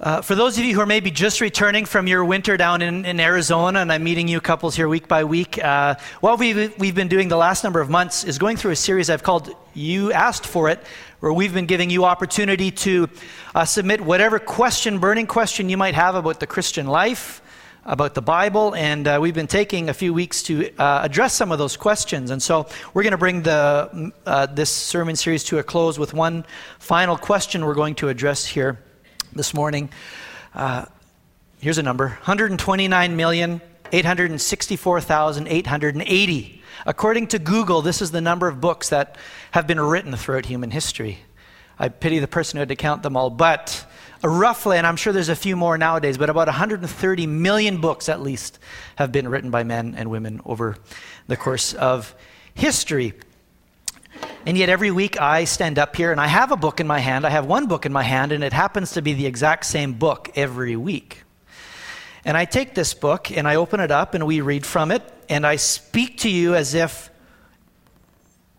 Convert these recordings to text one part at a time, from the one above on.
Uh, for those of you who are maybe just returning from your winter down in, in Arizona, and I'm meeting you couples here week by week, uh, what we've, we've been doing the last number of months is going through a series I've called You Asked for It, where we've been giving you opportunity to uh, submit whatever question, burning question you might have about the Christian life, about the Bible, and uh, we've been taking a few weeks to uh, address some of those questions. And so we're going to bring the, uh, this sermon series to a close with one final question we're going to address here this morning. Uh, here's a number 129,864,880. According to Google, this is the number of books that have been written throughout human history. I pity the person who had to count them all, but roughly, and I'm sure there's a few more nowadays, but about 130 million books at least have been written by men and women over the course of history. And yet, every week I stand up here and I have a book in my hand. I have one book in my hand, and it happens to be the exact same book every week. And I take this book and I open it up and we read from it, and I speak to you as if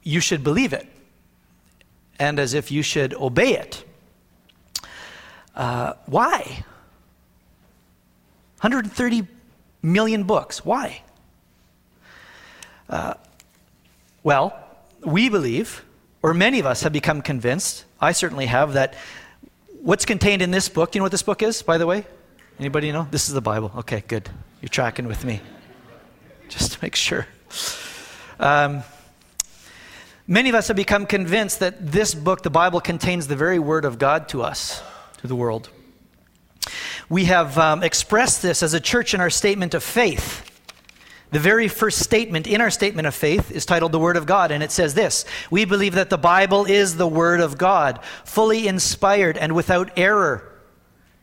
you should believe it and as if you should obey it. Uh, why? 130 million books. Why? Uh, well, we believe, or many of us have become convinced, I certainly have, that what's contained in this book, you know what this book is, by the way? Anybody know? This is the Bible. Okay, good. You're tracking with me. Just to make sure. Um, many of us have become convinced that this book, the Bible, contains the very word of God to us, to the world. We have um, expressed this as a church in our statement of faith. The very first statement in our statement of faith is titled the Word of God, and it says this We believe that the Bible is the Word of God, fully inspired and without error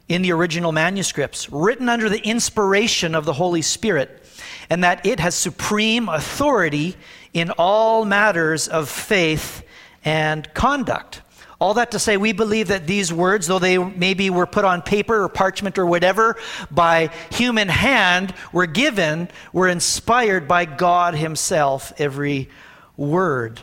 in the original manuscripts, written under the inspiration of the Holy Spirit, and that it has supreme authority in all matters of faith and conduct. All that to say, we believe that these words, though they maybe were put on paper or parchment or whatever by human hand, were given, were inspired by God Himself, every word.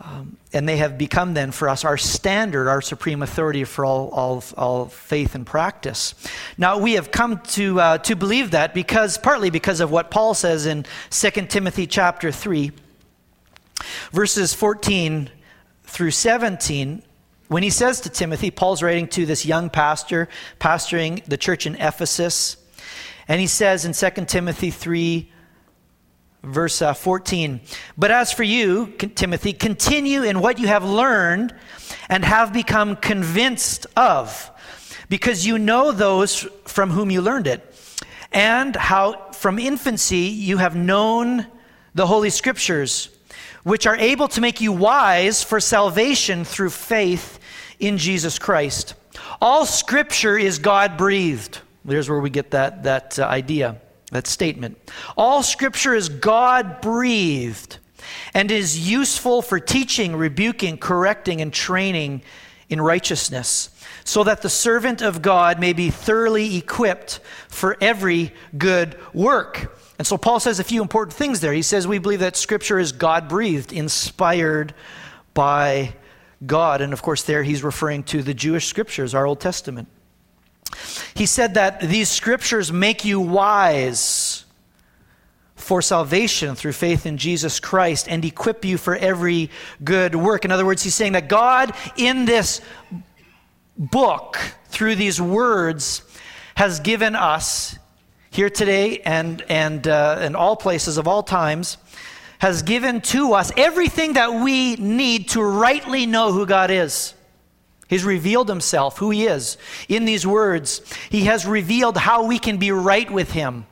Um, and they have become then for us our standard, our supreme authority for all, all, all faith and practice. Now, we have come to, uh, to believe that because, partly because of what Paul says in 2 Timothy chapter 3, verses 14 through 17, when he says to Timothy, Paul's writing to this young pastor, pastoring the church in Ephesus, and he says in 2 Timothy 3, verse uh, 14, But as for you, Timothy, continue in what you have learned and have become convinced of, because you know those from whom you learned it, and how from infancy you have known the Holy Scriptures which are able to make you wise for salvation through faith in Jesus Christ. All scripture is God breathed. There's where we get that, that uh, idea, that statement. All scripture is God breathed and is useful for teaching, rebuking, correcting, and training in righteousness, so that the servant of God may be thoroughly equipped for every good work. And so Paul says a few important things there. He says we believe that Scripture is God breathed, inspired by God. And of course, there he's referring to the Jewish Scriptures, our Old Testament. He said that these Scriptures make you wise for salvation through faith in Jesus Christ and equip you for every good work. In other words, he's saying that God in this book, through these words, has given us here today and, and uh, in all places of all times, has given to us everything that we need to rightly know who God is. He's revealed himself, who he is, in these words. He has revealed how we can be right with him,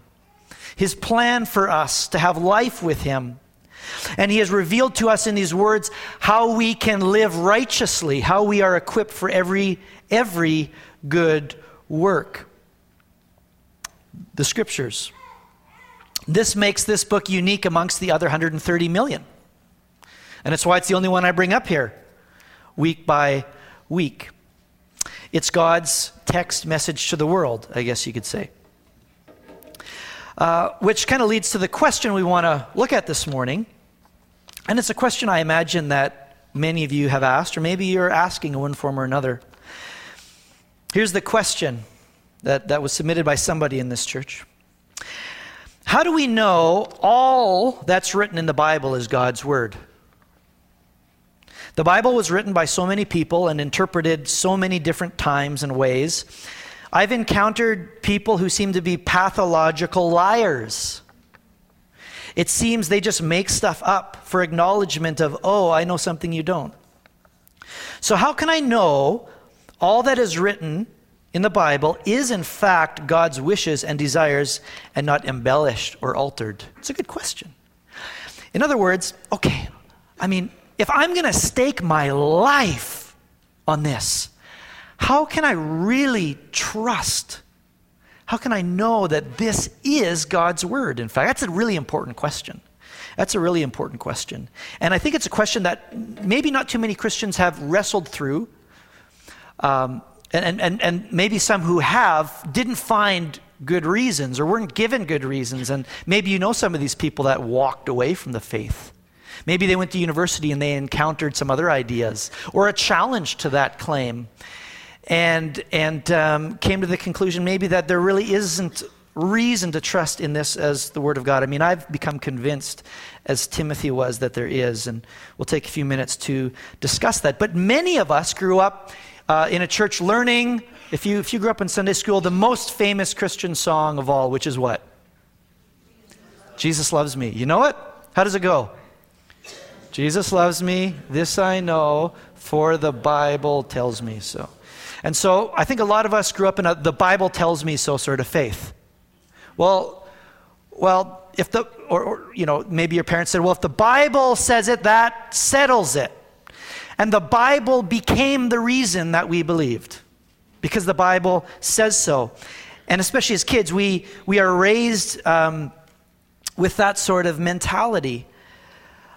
his plan for us to have life with him. And he has revealed to us in these words how we can live righteously, how we are equipped for every, every good work the scriptures. This makes this book unique amongst the other 130 million. And it's why it's the only one I bring up here, week by week. It's God's text message to the world, I guess you could say. Uh, which kind of leads to the question we want to look at this morning. And it's a question I imagine that many of you have asked, or maybe you're asking in one form or another. Here's the question that, that was submitted by somebody in this church How do we know all that's written in the Bible is God's Word? The Bible was written by so many people and interpreted so many different times and ways. I've encountered people who seem to be pathological liars. It seems they just make stuff up for acknowledgement of, oh, I know something you don't. So, how can I know all that is written in the Bible is in fact God's wishes and desires and not embellished or altered? It's a good question. In other words, okay, I mean, if I'm going to stake my life on this, how can I really trust? How can I know that this is God's word? In fact, that's a really important question. That's a really important question. And I think it's a question that maybe not too many Christians have wrestled through. Um, and, and, and maybe some who have didn't find good reasons or weren't given good reasons. And maybe you know some of these people that walked away from the faith. Maybe they went to university and they encountered some other ideas or a challenge to that claim and, and um, came to the conclusion maybe that there really isn't reason to trust in this as the Word of God. I mean, I've become convinced, as Timothy was, that there is, and we'll take a few minutes to discuss that. But many of us grew up uh, in a church learning, if you, if you grew up in Sunday school, the most famous Christian song of all, which is what? Jesus loves me. You know it? How does it go? Jesus loves me, this I know, for the Bible tells me so. And so I think a lot of us grew up in a the Bible tells me so sort of faith. Well, well, if the, or, or, you know, maybe your parents said, well, if the Bible says it, that settles it. And the Bible became the reason that we believed because the Bible says so. And especially as kids, we, we are raised um, with that sort of mentality.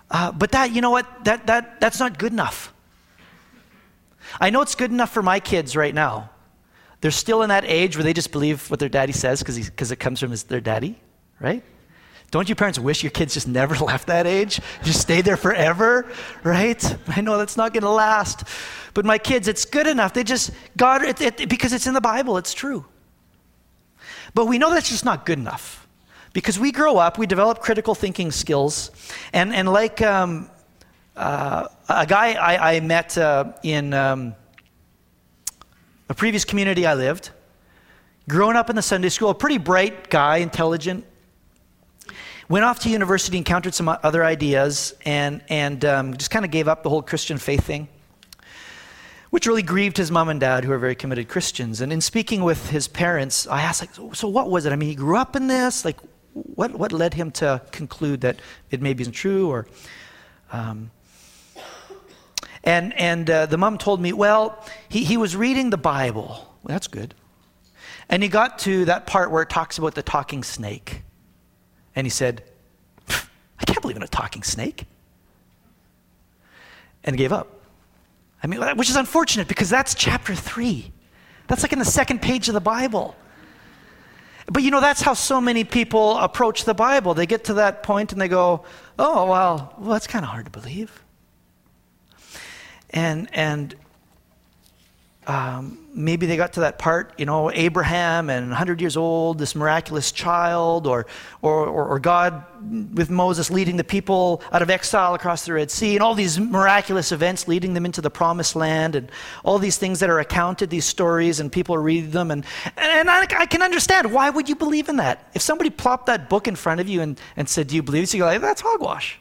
Uh, but that, you know what, that, that, that's not good enough. I know it's good enough for my kids right now. They're still in that age where they just believe what their daddy says because it comes from his, their daddy, right? Don't you parents wish your kids just never left that age? Just stayed there forever, right? I know that's not going to last. But my kids, it's good enough. They just, God, it, it, because it's in the Bible, it's true. But we know that's just not good enough. Because we grow up, we develop critical thinking skills, and, and like um, uh, a guy I, I met uh, in um, a previous community I lived, growing up in the Sunday school, a pretty bright guy, intelligent, went off to university, encountered some other ideas, and, and um, just kind of gave up the whole Christian faith thing, which really grieved his mom and dad, who are very committed Christians. And in speaking with his parents, I asked, like, so what was it? I mean, he grew up in this? Like, what, what led him to conclude that it maybe isn't true? Or, um, and and uh, the mom told me, well, he, he was reading the Bible. Well, that's good. And he got to that part where it talks about the talking snake. And he said, I can't believe in a talking snake. And gave up. I mean, which is unfortunate because that's chapter three. That's like in the second page of the Bible. But you know, that's how so many people approach the Bible. They get to that point and they go, oh, well, well that's kind of hard to believe. And, and um, maybe they got to that part, you know, Abraham and 100 years old, this miraculous child, or, or, or, God with Moses leading the people out of exile across the Red Sea, and all these miraculous events leading them into the promised land, and all these things that are accounted, these stories, and people read them. And, and I, I can understand why would you believe in that? If somebody plopped that book in front of you and, and said, Do you believe this? You go, like, That's hogwash.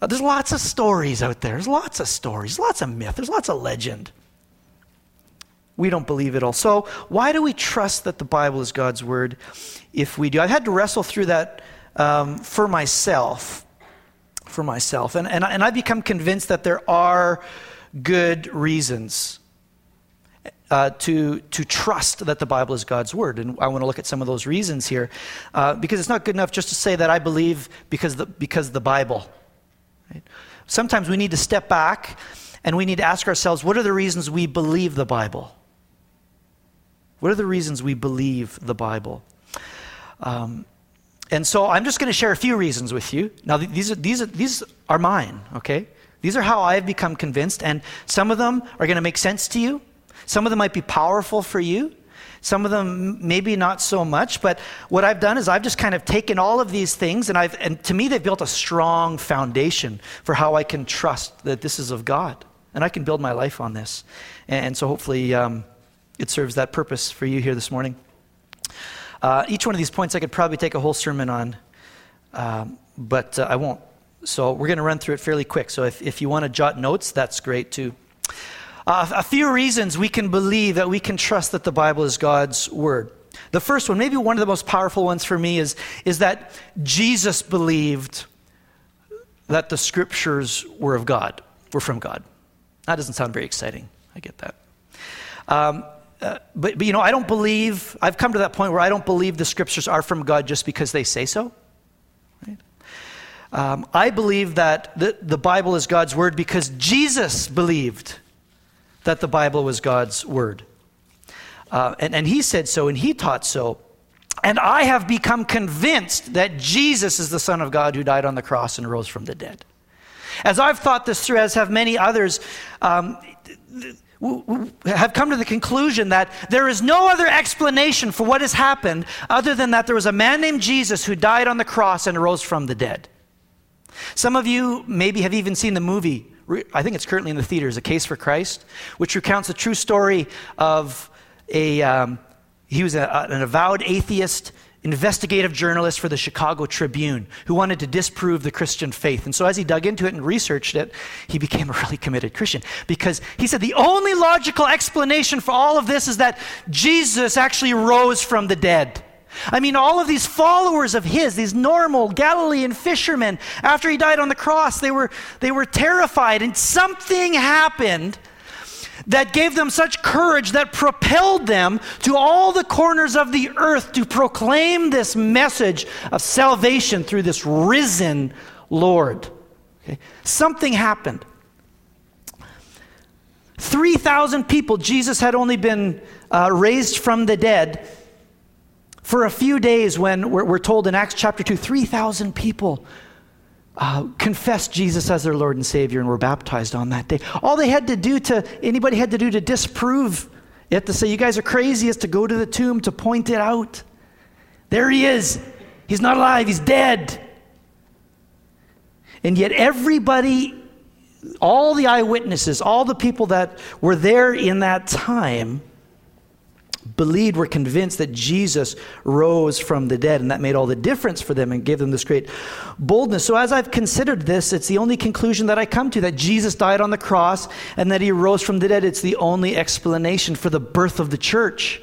Uh, there's lots of stories out there. There's lots of stories, lots of myth, there's lots of legend. We don't believe it all. So, why do we trust that the Bible is God's word if we do? I've had to wrestle through that um, for myself. For myself. And, and, and I've become convinced that there are good reasons uh, to, to trust that the Bible is God's word. And I want to look at some of those reasons here uh, because it's not good enough just to say that I believe because the, because the Bible. Right? Sometimes we need to step back and we need to ask ourselves what are the reasons we believe the Bible? What are the reasons we believe the Bible? Um, and so I'm just going to share a few reasons with you. Now, these are, these are, these are mine, okay? These are how I've become convinced, and some of them are going to make sense to you, Some of them might be powerful for you. Some of them maybe not so much, but what I've done is I've just kind of taken all of these things and I've and to me they've built a strong foundation for how I can trust that this is of God. And I can build my life on this. And so hopefully um, it serves that purpose for you here this morning. Uh, each one of these points I could probably take a whole sermon on, um, but uh, I won't. So we're going to run through it fairly quick. So if, if you want to jot notes, that's great too. Uh, a few reasons we can believe that we can trust that the Bible is God's Word. The first one, maybe one of the most powerful ones for me, is, is that Jesus believed that the Scriptures were of God, were from God. That doesn't sound very exciting. I get that. Um, uh, but, but, you know, I don't believe, I've come to that point where I don't believe the Scriptures are from God just because they say so. Right? Um, I believe that the, the Bible is God's Word because Jesus believed that the Bible was God's word. Uh, and, and he said so, and he taught so. And I have become convinced that Jesus is the Son of God who died on the cross and rose from the dead. As I've thought this through, as have many others, um, have come to the conclusion that there is no other explanation for what has happened other than that there was a man named Jesus who died on the cross and rose from the dead. Some of you maybe have even seen the movie I think it's currently in the theaters, A Case for Christ, which recounts a true story of a, um, he was a, an avowed atheist, investigative journalist for the Chicago Tribune who wanted to disprove the Christian faith. And so as he dug into it and researched it, he became a really committed Christian because he said the only logical explanation for all of this is that Jesus actually rose from the dead. I mean, all of these followers of his, these normal Galilean fishermen, after he died on the cross, they were, they were terrified, and something happened that gave them such courage that propelled them to all the corners of the earth to proclaim this message of salvation through this risen Lord. Okay? Something happened. 3,000 people, Jesus had only been uh, raised from the dead for a few days, when we're, we're told in Acts chapter 2, 3,000 people uh, confessed Jesus as their Lord and Savior and were baptized on that day. All they had to do to, anybody had to do to disprove it, to say, you guys are crazy, is to go to the tomb to point it out. There he is. He's not alive, he's dead. And yet, everybody, all the eyewitnesses, all the people that were there in that time, believed, were convinced that Jesus rose from the dead, and that made all the difference for them and gave them this great boldness. So, as I've considered this, it's the only conclusion that I come to that Jesus died on the cross and that he rose from the dead. It's the only explanation for the birth of the church.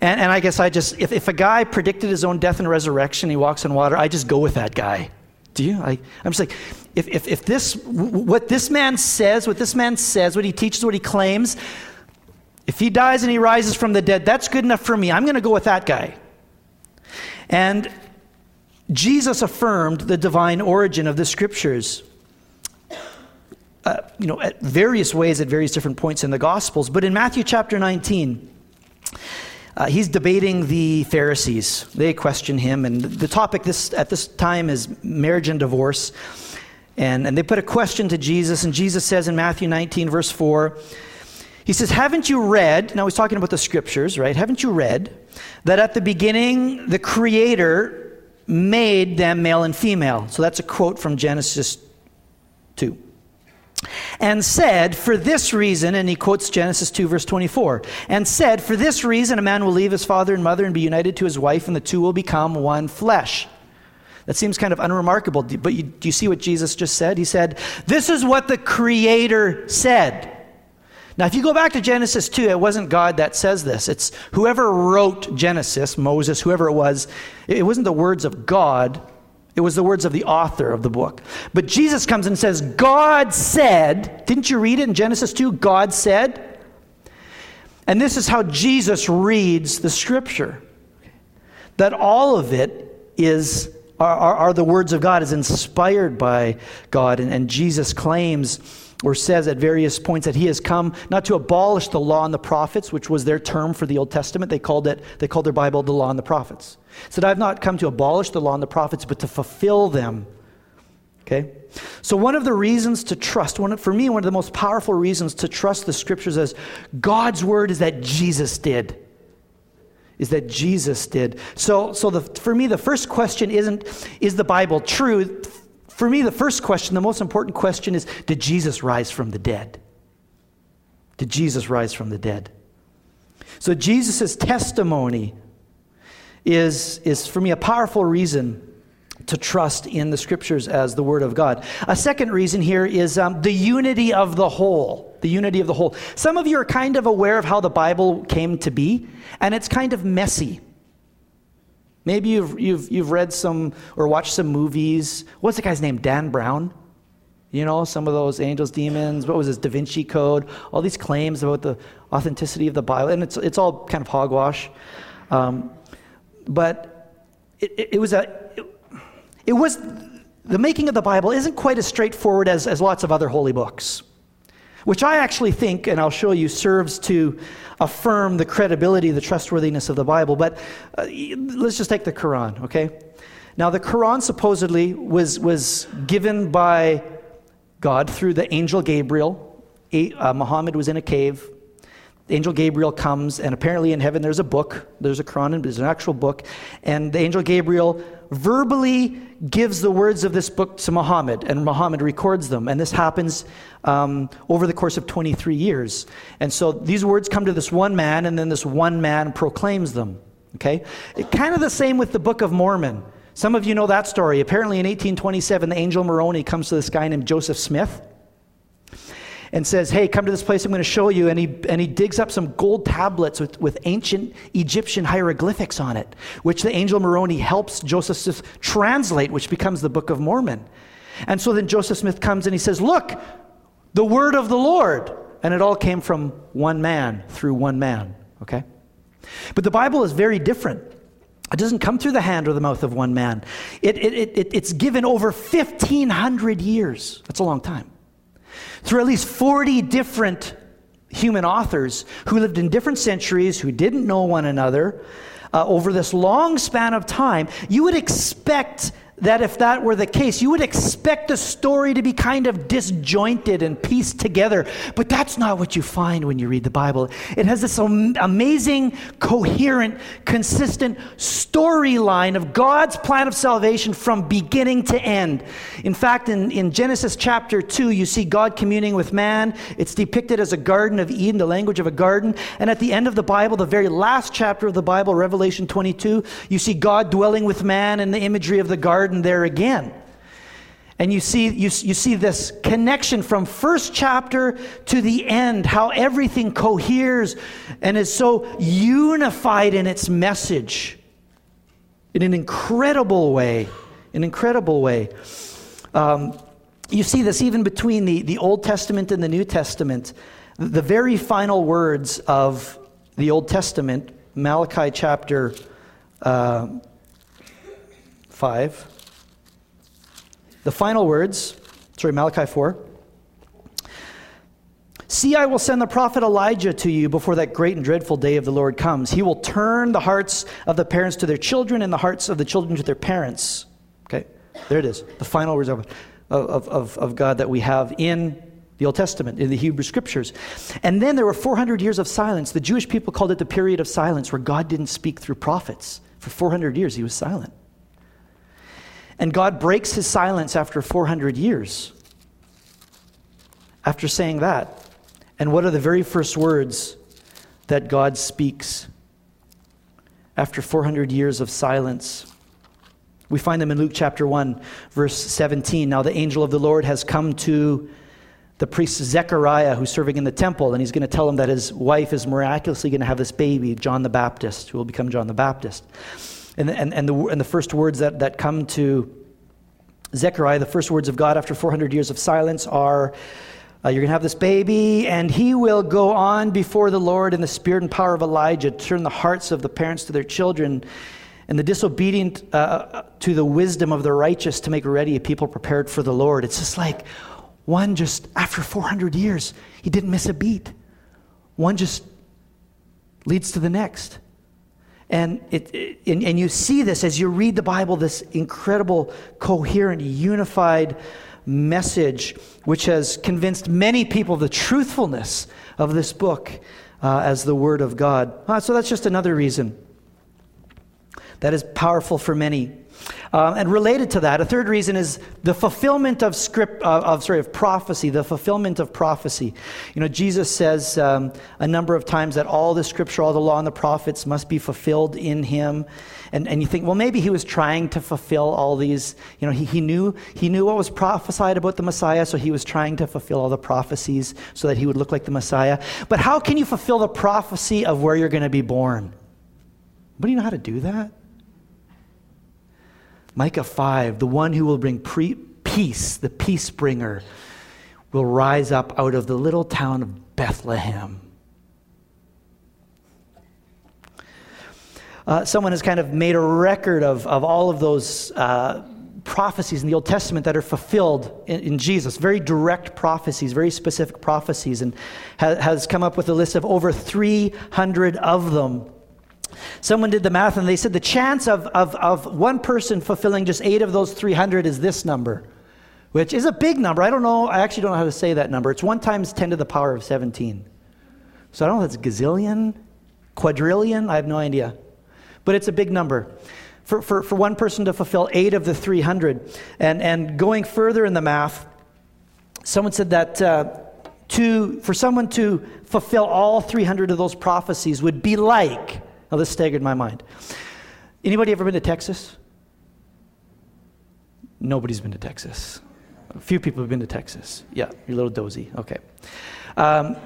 And, and I guess I just, if, if a guy predicted his own death and resurrection, he walks on water, I just go with that guy. Do you? I, I'm just like, if, if, if this, what this man says, what this man says, what he teaches, what he claims, if he dies and he rises from the dead, that's good enough for me. I'm going to go with that guy. And Jesus affirmed the divine origin of the scriptures. Uh, you know, at various ways, at various different points in the Gospels. But in Matthew chapter 19, uh, he's debating the Pharisees. They question him, and the topic this, at this time is marriage and divorce. And, and they put a question to Jesus, and Jesus says in Matthew 19, verse 4, he says, Haven't you read, now he's talking about the scriptures, right? Haven't you read that at the beginning the Creator made them male and female? So that's a quote from Genesis 2. And said, For this reason, and he quotes Genesis 2, verse 24, and said, For this reason a man will leave his father and mother and be united to his wife, and the two will become one flesh. That seems kind of unremarkable, but you, do you see what Jesus just said? He said, This is what the Creator said. Now, if you go back to Genesis 2, it wasn't God that says this. It's whoever wrote Genesis, Moses, whoever it was, it wasn't the words of God, it was the words of the author of the book. But Jesus comes and says, God said, didn't you read it in Genesis 2? God said. And this is how Jesus reads the scripture that all of it is are, are, are the words of God, is inspired by God. And, and Jesus claims or says at various points that he has come not to abolish the law and the prophets, which was their term for the Old Testament. They called it, they called their Bible the law and the prophets. He said, I've not come to abolish the law and the prophets, but to fulfill them. Okay? So, one of the reasons to trust, one for me, one of the most powerful reasons to trust the scriptures as God's word is that Jesus did. Is that Jesus did. So, so the, for me, the first question isn't, is the Bible true? For me, the first question, the most important question is, did Jesus rise from the dead? Did Jesus rise from the dead? So, Jesus' testimony is, is, for me, a powerful reason to trust in the scriptures as the Word of God. A second reason here is um, the unity of the whole. The unity of the whole. Some of you are kind of aware of how the Bible came to be, and it's kind of messy. Maybe you've, you've, you've read some or watched some movies. What's the guy's name? Dan Brown? You know, some of those angels, demons, what was this, Da Vinci Code, all these claims about the authenticity of the Bible, and it's, it's all kind of hogwash. Um, but it, it, it was a, it, it was, the making of the Bible isn't quite as straightforward as, as lots of other holy books, which I actually think, and I'll show you, serves to affirm the credibility, the trustworthiness of the Bible. But uh, let's just take the Quran, okay? Now, the Quran supposedly was, was given by God through the angel Gabriel. Uh, Muhammad was in a cave the angel Gabriel comes, and apparently in heaven there's a book. There's a Quran, there's an actual book. And the angel Gabriel verbally gives the words of this book to Muhammad, and Muhammad records them. And this happens um, over the course of 23 years. And so these words come to this one man, and then this one man proclaims them. Okay? It, kind of the same with the Book of Mormon. Some of you know that story. Apparently in 1827, the angel Moroni comes to this guy named Joseph Smith and says, Hey, come to this place I'm going to show you. And he, and he digs up some gold tablets with, with ancient Egyptian hieroglyphics on it, which the angel Moroni helps Joseph Smith translate, which becomes the Book of Mormon. And so then Joseph Smith comes and he says, Look, the word of the Lord. And it all came from one man through one man, okay? But the Bible is very different. It doesn't come through the hand or the mouth of one man. It, it, it, it's given over 1,500 years. That's a long time through at least 40 different human authors who lived in different centuries, who didn't know one another. Uh, over this long span of time, you would expect that if that were the case, you would expect the story to be kind of disjointed and pieced together. But that's not what you find when you read the Bible. It has this amazing, coherent, consistent storyline of God's plan of salvation from beginning to end. In fact, in, in Genesis chapter 2, you see God communing with man. It's depicted as a Garden of Eden, the language of a garden. And at the end of the Bible, the very last chapter of the Bible, Revelation 22, you see God dwelling with man in the imagery of the garden garden there again. And you see, you, you see this connection from first chapter to the end, how everything coheres and is so unified in its message in an incredible way. An incredible way. Um, you see this even between the, the Old Testament and the New Testament. The very final words of the Old Testament, Malachi chapter uh, 5. The final words, sorry, Malachi 4. See, I will send the prophet Elijah to you before that great and dreadful day of the Lord comes. He will turn the hearts of the parents to their children and the hearts of the children to their parents. Okay, there it is. The final words of, of, of, of God that we have in the Old Testament, in the Hebrew Scriptures. And then there were 400 years of silence. The Jewish people called it the period of silence where God didn't speak through prophets. For 400 years, he was silent. And God breaks his silence after 400 years. After saying that. And what are the very first words that God speaks after 400 years of silence? We find them in Luke chapter 1, verse 17. Now the angel of the Lord has come to the priest Zechariah, who's serving in the temple, and he's going to tell him that his wife is miraculously going to have this baby, John the Baptist, who will become John the Baptist. And, and, and, the, and the first words that, that come to Zechariah, the first words of God after 400 years of silence are uh, You're going to have this baby, and he will go on before the Lord in the spirit and power of Elijah, turn the hearts of the parents to their children, and the disobedient uh, to the wisdom of the righteous to make ready a people prepared for the Lord. It's just like one just, after 400 years, he didn't miss a beat. One just leads to the next. And, it, and, and, you see this as you read the Bible, this incredible, coherent, unified message, which has convinced many people the truthfulness of this book uh, as the Word of God. Uh, so that's just another reason that is powerful for many. Um, and related to that, a third reason is the fulfillment of script uh, of sorry of prophecy. The fulfillment of prophecy. You know, Jesus says um, a number of times that all the scripture, all the law, and the prophets must be fulfilled in Him. And and you think, well, maybe He was trying to fulfill all these. You know, He, he knew He knew what was prophesied about the Messiah, so He was trying to fulfill all the prophecies so that He would look like the Messiah. But how can you fulfill the prophecy of where you're going to be born? But do you know how to do that? Micah 5, the one who will bring pre- peace, the peace bringer, will rise up out of the little town of Bethlehem. Uh, someone has kind of made a record of, of all of those uh, prophecies in the Old Testament that are fulfilled in, in, Jesus, very direct prophecies, very specific prophecies, and ha- has come up with a list of over 300 of them. Someone did the math and they said the chance of, of, of one person fulfilling just eight of those 300 is this number, which is a big number. I don't know, I actually don't know how to say that number. It's 1 times 10 to the power of 17. So I don't know if it's gazillion, quadrillion, I have no idea. But it's a big number. For, for, for one person to fulfill eight of the 300. And, and going further in the math, someone said that uh, to, for someone to fulfill all 300 of those prophecies would be like now, this staggered my mind. Anybody ever been to Texas? Nobody's been to Texas. A few people have been to Texas. Yeah, you're a little dozy. Okay. Um,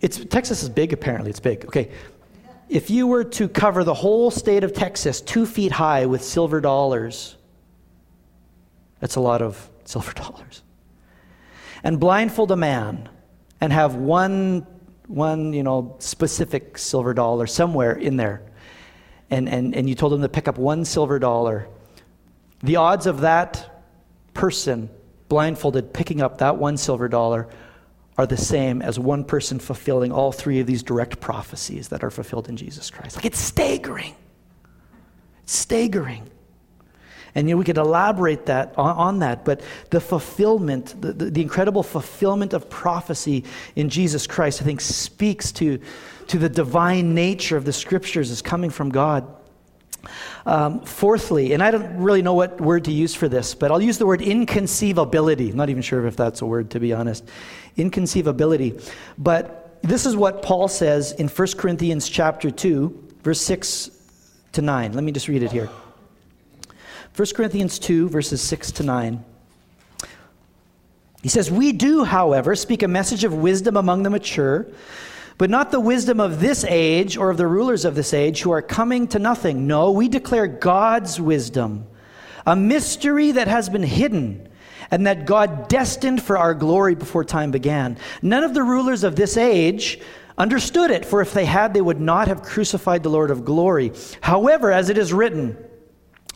it's, Texas is big, apparently. It's big. Okay. If you were to cover the whole state of Texas two feet high with silver dollars, that's a lot of silver dollars. And blindfold a man and have one one, you know, specific silver dollar somewhere in there, and, and, and you told them to pick up one silver dollar, the odds of that person blindfolded picking up that one silver dollar are the same as one person fulfilling all three of these direct prophecies that are fulfilled in Jesus Christ. Like it's staggering. It's staggering. And you know, we could elaborate that on, on that, but the fulfillment, the, the, the, incredible fulfillment of prophecy in Jesus Christ, I think speaks to, to the divine nature of the scriptures as coming from God. Um, fourthly, and I don't really know what word to use for this, but I'll use the word inconceivability. I'm not even sure if that's a word, to be honest. Inconceivability. But this is what Paul says in 1 Corinthians chapter 2, verse 6 to 9. Let me just read it here. 1 Corinthians 2, verses 6 to 9. He says, We do, however, speak a message of wisdom among the mature, but not the wisdom of this age or of the rulers of this age who are coming to nothing. No, we declare God's wisdom, a mystery that has been hidden and that God destined for our glory before time began. None of the rulers of this age understood it, for if they had, they would not have crucified the Lord of glory. However, as it is written,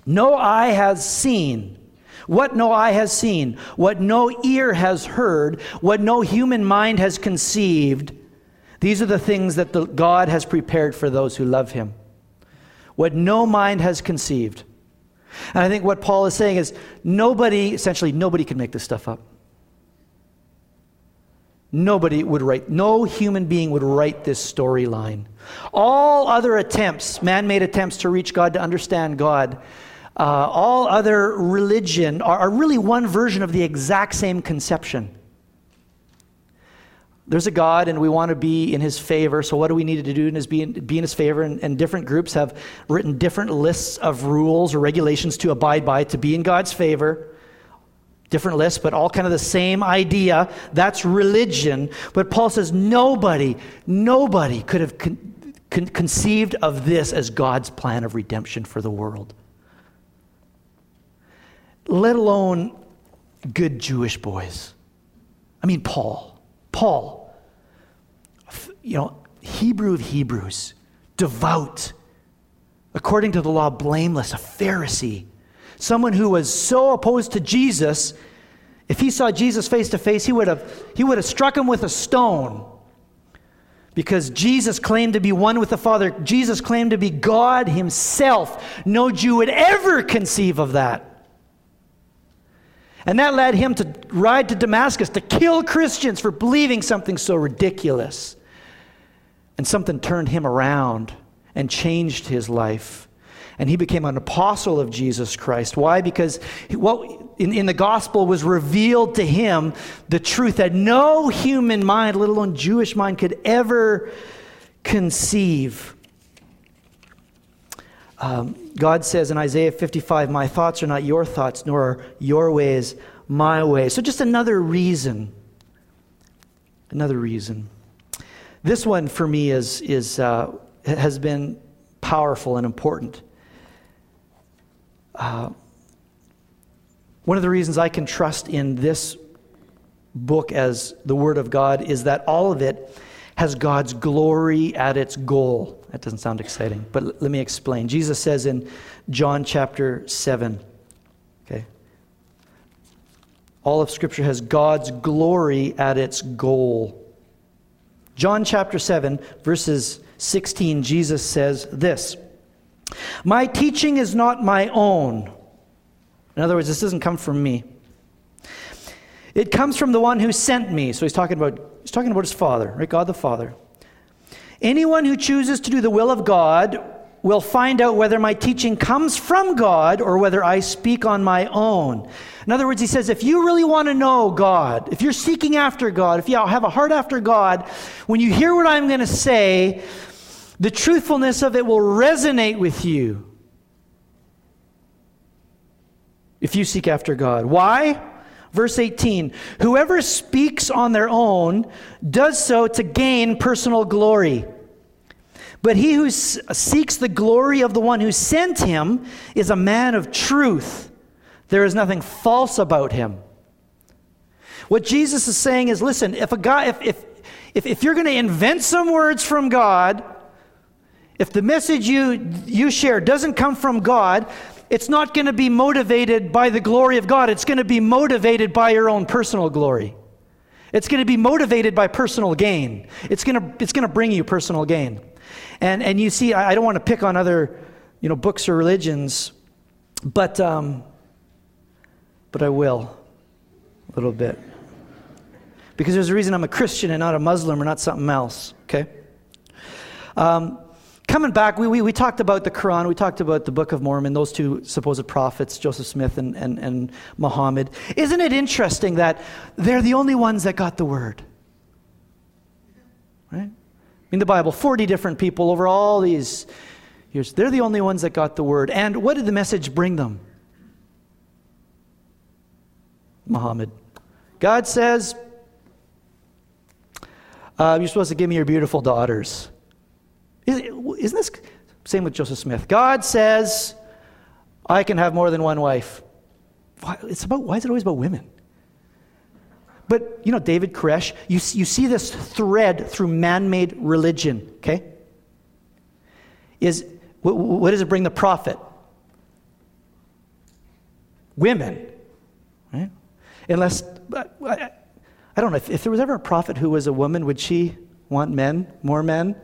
no eye has seen. What no eye has seen, what no ear has heard, what no human mind has conceived, these are the things that the God has prepared for those who love him. What no mind has conceived. And I think what Paul is saying is nobody, essentially, nobody can make this stuff up. Nobody would write, no human being would write this storyline. All other attempts, man made attempts to reach God, to understand God, uh, all other religion are, are really one version of the exact same conception. There's a God, and we want to be in His favor. So, what do we need to do is be in, be in His favor? And, and different groups have written different lists of rules or regulations to abide by to be in God's favor different lists, but all kind of the same idea. That's religion. But Paul says nobody, nobody could have con- con- conceived of this as God's plan of redemption for the world let alone good Jewish boys. I mean, Paul. Paul, you know, Hebrew of Hebrews, devout, according to the law, blameless, a Pharisee, someone who was so opposed to Jesus. If he saw Jesus face to face, he would have he would have struck him with a stone. Because Jesus claimed to be one with the Father. Jesus claimed to be God himself. No Jew would ever conceive of that. And that led him to ride to Damascus to kill Christians for believing something so ridiculous. And something turned him around and changed his life. And he became an apostle of Jesus Christ. Why? Because what in, in the gospel was revealed to him the truth that no human mind, let alone Jewish mind, could ever conceive. Um, God says in Isaiah 55, My thoughts are not your thoughts, nor are your ways my ways. So, just another reason. Another reason. This one for me is, is, uh, has been powerful and important. Uh, one of the reasons I can trust in this book as the Word of God is that all of it has God's glory at its goal. That doesn't sound exciting, but l- let me explain. Jesus says in John chapter 7, okay, all of Scripture has God's glory at its goal. John chapter 7, verses 16, Jesus says this My teaching is not my own. In other words, this doesn't come from me. It comes from the one who sent me. So he's talking about he's talking about his father, right? God the Father. Anyone who chooses to do the will of God will find out whether my teaching comes from God or whether I speak on my own. In other words, he says, if you really want to know God, if you're seeking after God, if you have a heart after God, when you hear what I'm going to say, the truthfulness of it will resonate with you if you seek after God. Why? Verse 18 Whoever speaks on their own does so to gain personal glory. But he who seeks the glory of the one who sent him is a man of truth. There is nothing false about him. What Jesus is saying is listen, if a guy, if, if, if, if you're going to invent some words from God, if the message you, you share doesn't come from God, it's not going to be motivated by the glory of God. It's going to be motivated by your own personal glory. It's going to be motivated by personal gain. It's going to, it's going to bring you personal gain. And, and you see, I, I don't want to pick on other you know, books or religions, but, um, but I will a little bit. Because there's a reason I'm a Christian and not a Muslim or not something else, okay? Um, coming back, we, we, we, talked about the Quran, we talked about the Book of Mormon, those two supposed prophets, Joseph Smith and, and, and Muhammad. Isn't it interesting that they're the only ones that got the word? Right? In the Bible, 40 different people over all these years. They're the only ones that got the word. And what did the message bring them? Muhammad. God says, uh, You're supposed to give me your beautiful daughters. Isn't this same with Joseph Smith? God says, I can have more than one wife. Why, it's about, why is it always about women? But, you know, David Koresh, you, you see this thread through man made religion, okay? Is what, what does it bring the prophet? Women, right? Unless, I, I don't know, if, if there was ever a prophet who was a woman, would she want men, more men?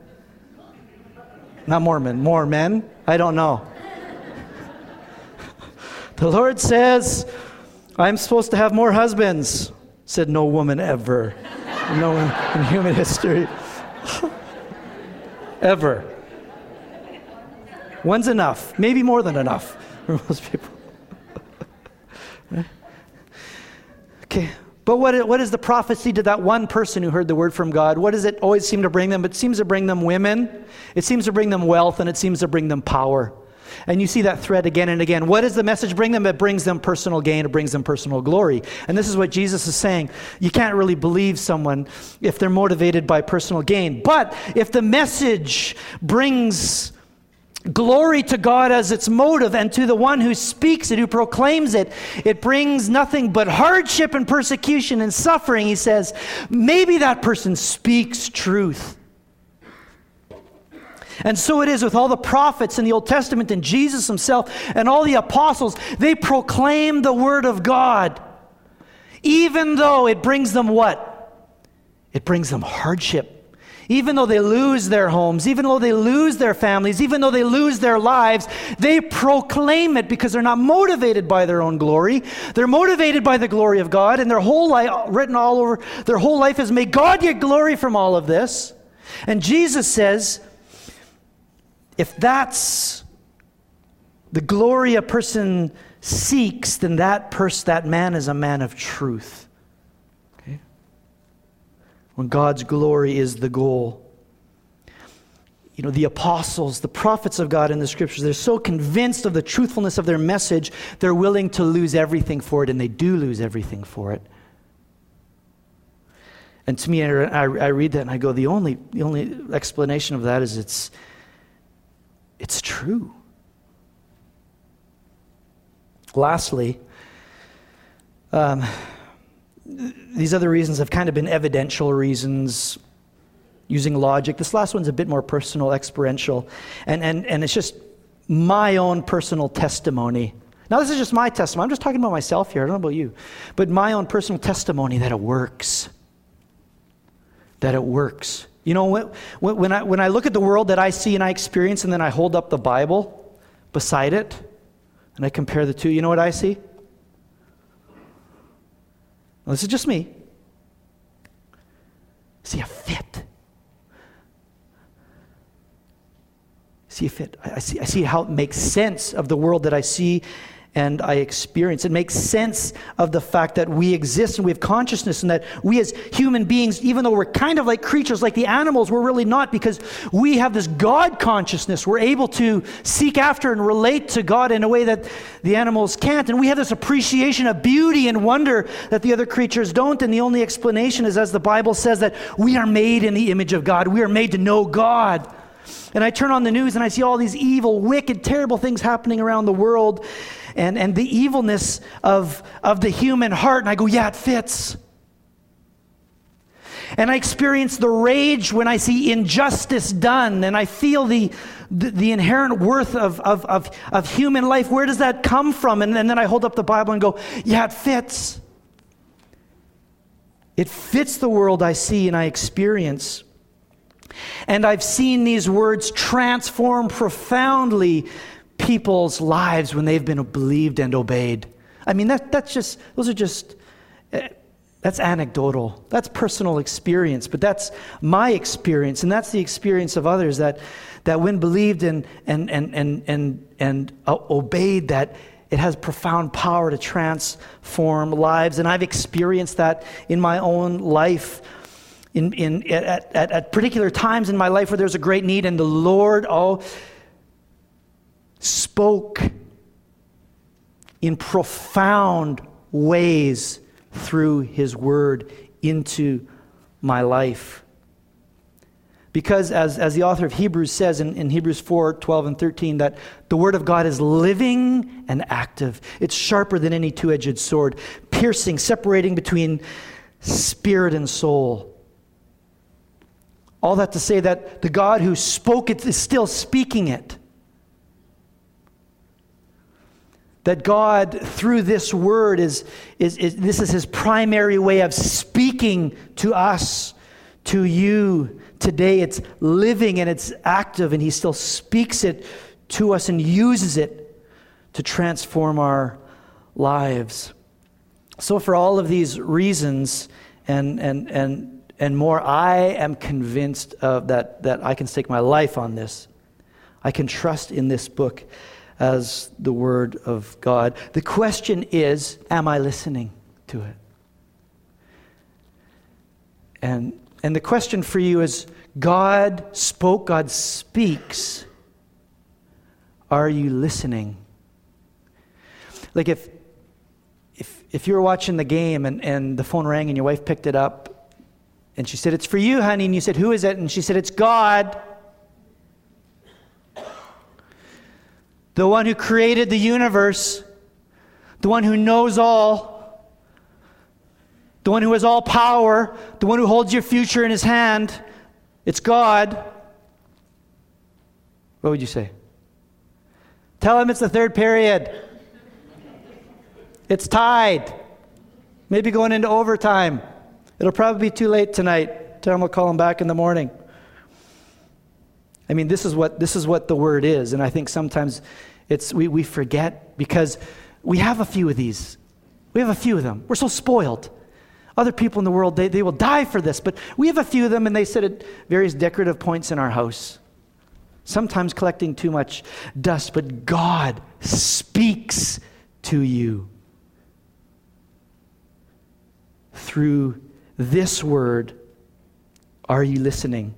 Not Mormon, more men? I don't know. the Lord says, I'm supposed to have more husbands, said no woman ever. no one in human history. ever. One's enough, maybe more than enough for most people. okay. But what, what is the prophecy to that one person who heard the word from God? What does it always seem to bring them? It seems to bring them women, it seems to bring them wealth, and it seems to bring them power. And you see that thread again and again. What does the message bring them? It brings them personal gain, it brings them personal glory. And this is what Jesus is saying. You can't really believe someone if they're motivated by personal gain. But if the message brings Glory to God as its motive, and to the one who speaks it, who proclaims it. It brings nothing but hardship and persecution and suffering. He says, maybe that person speaks truth. And so it is with all the prophets in the Old Testament and Jesus himself and all the apostles. They proclaim the word of God, even though it brings them what? It brings them hardship even though they lose their homes, even though they lose their families, even though they lose their lives, they proclaim it because they're not motivated by their own glory. They're motivated by the glory of God, and their whole life, written all over, their whole life is, may God get glory from all of this. And Jesus says, if that's the glory a person seeks, then that person, that man is a man of truth. When God's glory is the goal. You know, the apostles, the prophets of God in the scriptures, they're so convinced of the truthfulness of their message, they're willing to lose everything for it, and they do lose everything for it. And to me, I, I, read that and I go, the only, the only explanation of that is it's, it's true. Lastly, um, these other reasons have kind of been evidential reasons using logic. This last one's a bit more personal, experiential, and, and, and it's just my own personal testimony. Now, this is just my testimony. I'm just talking about myself here. I don't know about you. But my own personal testimony that it works. That it works. You know, when, when, I, when I look at the world that I see and I experience, and then I hold up the Bible beside it, and I compare the two, you know what I see? Well, this is just me. See a fit. See a fit. I see, I see how it makes sense of the world that I see and I experience. It makes sense of the fact that we exist and we have consciousness, and that we as human beings, even though we're kind of like creatures like the animals, we're really not because we have this God consciousness. We're able to seek after and relate to God in a way that the animals can't. And we have this appreciation of beauty and wonder that the other creatures don't. And the only explanation is, as the Bible says, that we are made in the image of God, we are made to know God. And I turn on the news and I see all these evil, wicked, terrible things happening around the world and, and the evilness of, of the human heart. And I go, yeah, it fits. And I experience the rage when I see injustice done, and I feel the, the, the, inherent worth of, of, of, of human life. Where does that come from? And, and then I hold up the Bible and go, yeah, it fits. It fits the world I see and I experience. And I've seen these words transform profoundly people's lives when they've been believed and obeyed. I mean, that, that's just, those are just, uh, that's anecdotal. That's personal experience, but that's my experience, and that's the experience of others that, that when believed and, and, and, and, and, and uh, obeyed, that it has profound power to transform lives. And I've experienced that in my own life. In, in, at, at, at particular times in my life where there's a great need, and the Lord, oh, spoke in profound ways through his word into my life. Because, as, as the author of Hebrews says in, in Hebrews 4 12 and 13, that the word of God is living and active. It's sharper than any two edged sword, piercing, separating between spirit and soul. All that to say that the God who spoke it is still speaking it. That God, through this word, is, is, is, this is his primary way of speaking to us, to you today. It's living and it's active, and he still speaks it to us and uses it to transform our lives. So, for all of these reasons and, and, and, and more, I am convinced of that, that I can stake my life on this. I can trust in this book as the Word of God. The question is Am I listening to it? And, and the question for you is God spoke, God speaks. Are you listening? Like if, if, if you were watching the game and, and the phone rang and your wife picked it up and she said, It's for you, honey. And you said, Who is it? And she said, It's God. The one who created the universe, the one who knows all, the one who has all power, the one who holds your future in his hand. It's God. What would you say? Tell him it's the third period. It's tied. Maybe going into overtime. It'll probably be too late tonight. Tell him we'll call him back in the morning. I mean, this is what, this is what the word is. And I think sometimes it's, we, we forget because we have a few of these. We have a few of them. We're so spoiled. Other people in the world, they, they will die for this, but we have a few of them, and they sit at various decorative points in our house, sometimes collecting too much dust, but God speaks to you through this word. Are you listening?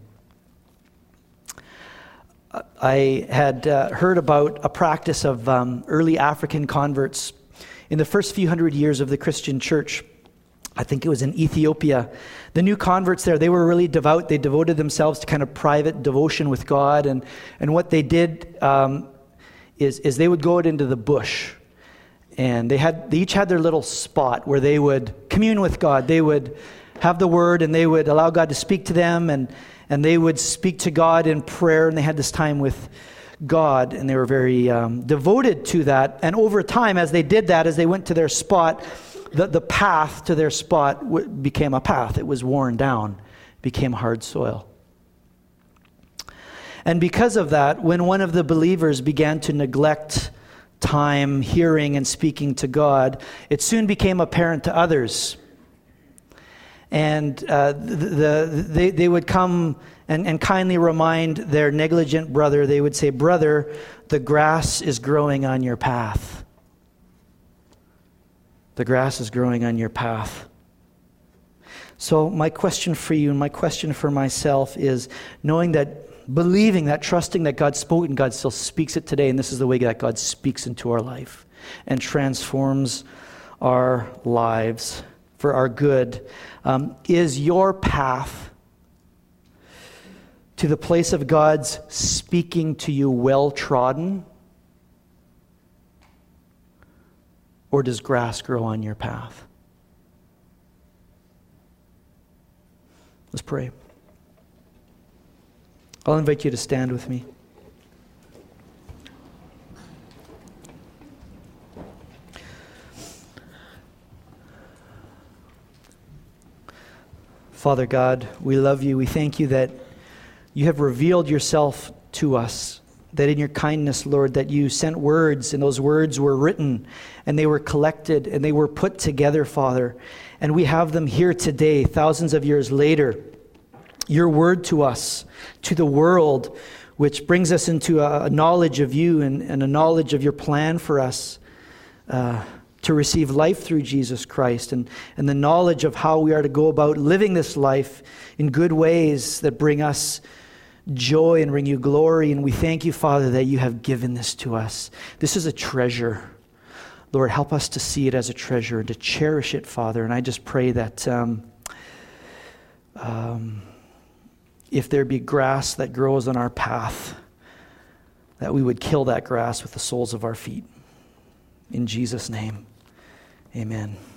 I had uh, heard about a practice of um, early African converts in the first few hundred years of the Christian church. I think it was in Ethiopia. The new converts there, they were really devout. They devoted themselves to kind of private devotion with God. And, and what they did um, is, is they would go out into the bush. And they, had, they each had their little spot where they would commune with God. They would have the word and they would allow God to speak to them. And, and they would speak to God in prayer. And they had this time with God. And they were very um, devoted to that. And over time, as they did that, as they went to their spot, the, the path to their spot w- became a path. It was worn down, became hard soil. And because of that, when one of the believers began to neglect time hearing and speaking to God, it soon became apparent to others. And uh, the, the, they, they would come and, and kindly remind their negligent brother, they would say, Brother, the grass is growing on your path. The grass is growing on your path. So, my question for you and my question for myself is knowing that, believing that, trusting that God spoke and God still speaks it today, and this is the way that God speaks into our life and transforms our lives for our good. Um, is your path to the place of God's speaking to you well trodden? or does grass grow on your path? Let's pray. I'll invite you to stand with me. Father God, we love you. We thank you that you have revealed yourself to us that in your kindness, Lord, that you sent words, and those words were written, and they were collected, and they were put together, Father. And we have them here today, thousands of years later. Your word to us, to the world, which brings us into a knowledge of you and, and a knowledge of your plan for us. Uh, to receive life through Jesus Christ and, and the knowledge of how we are to go about living this life in good ways that bring us joy and bring you glory. And we thank you, Father, that you have given this to us. This is a treasure. Lord, help us to see it as a treasure and to cherish it, Father. And I just pray that um, um, if there be grass that grows on our path, that we would kill that grass with the soles of our feet. In Jesus' name, amen.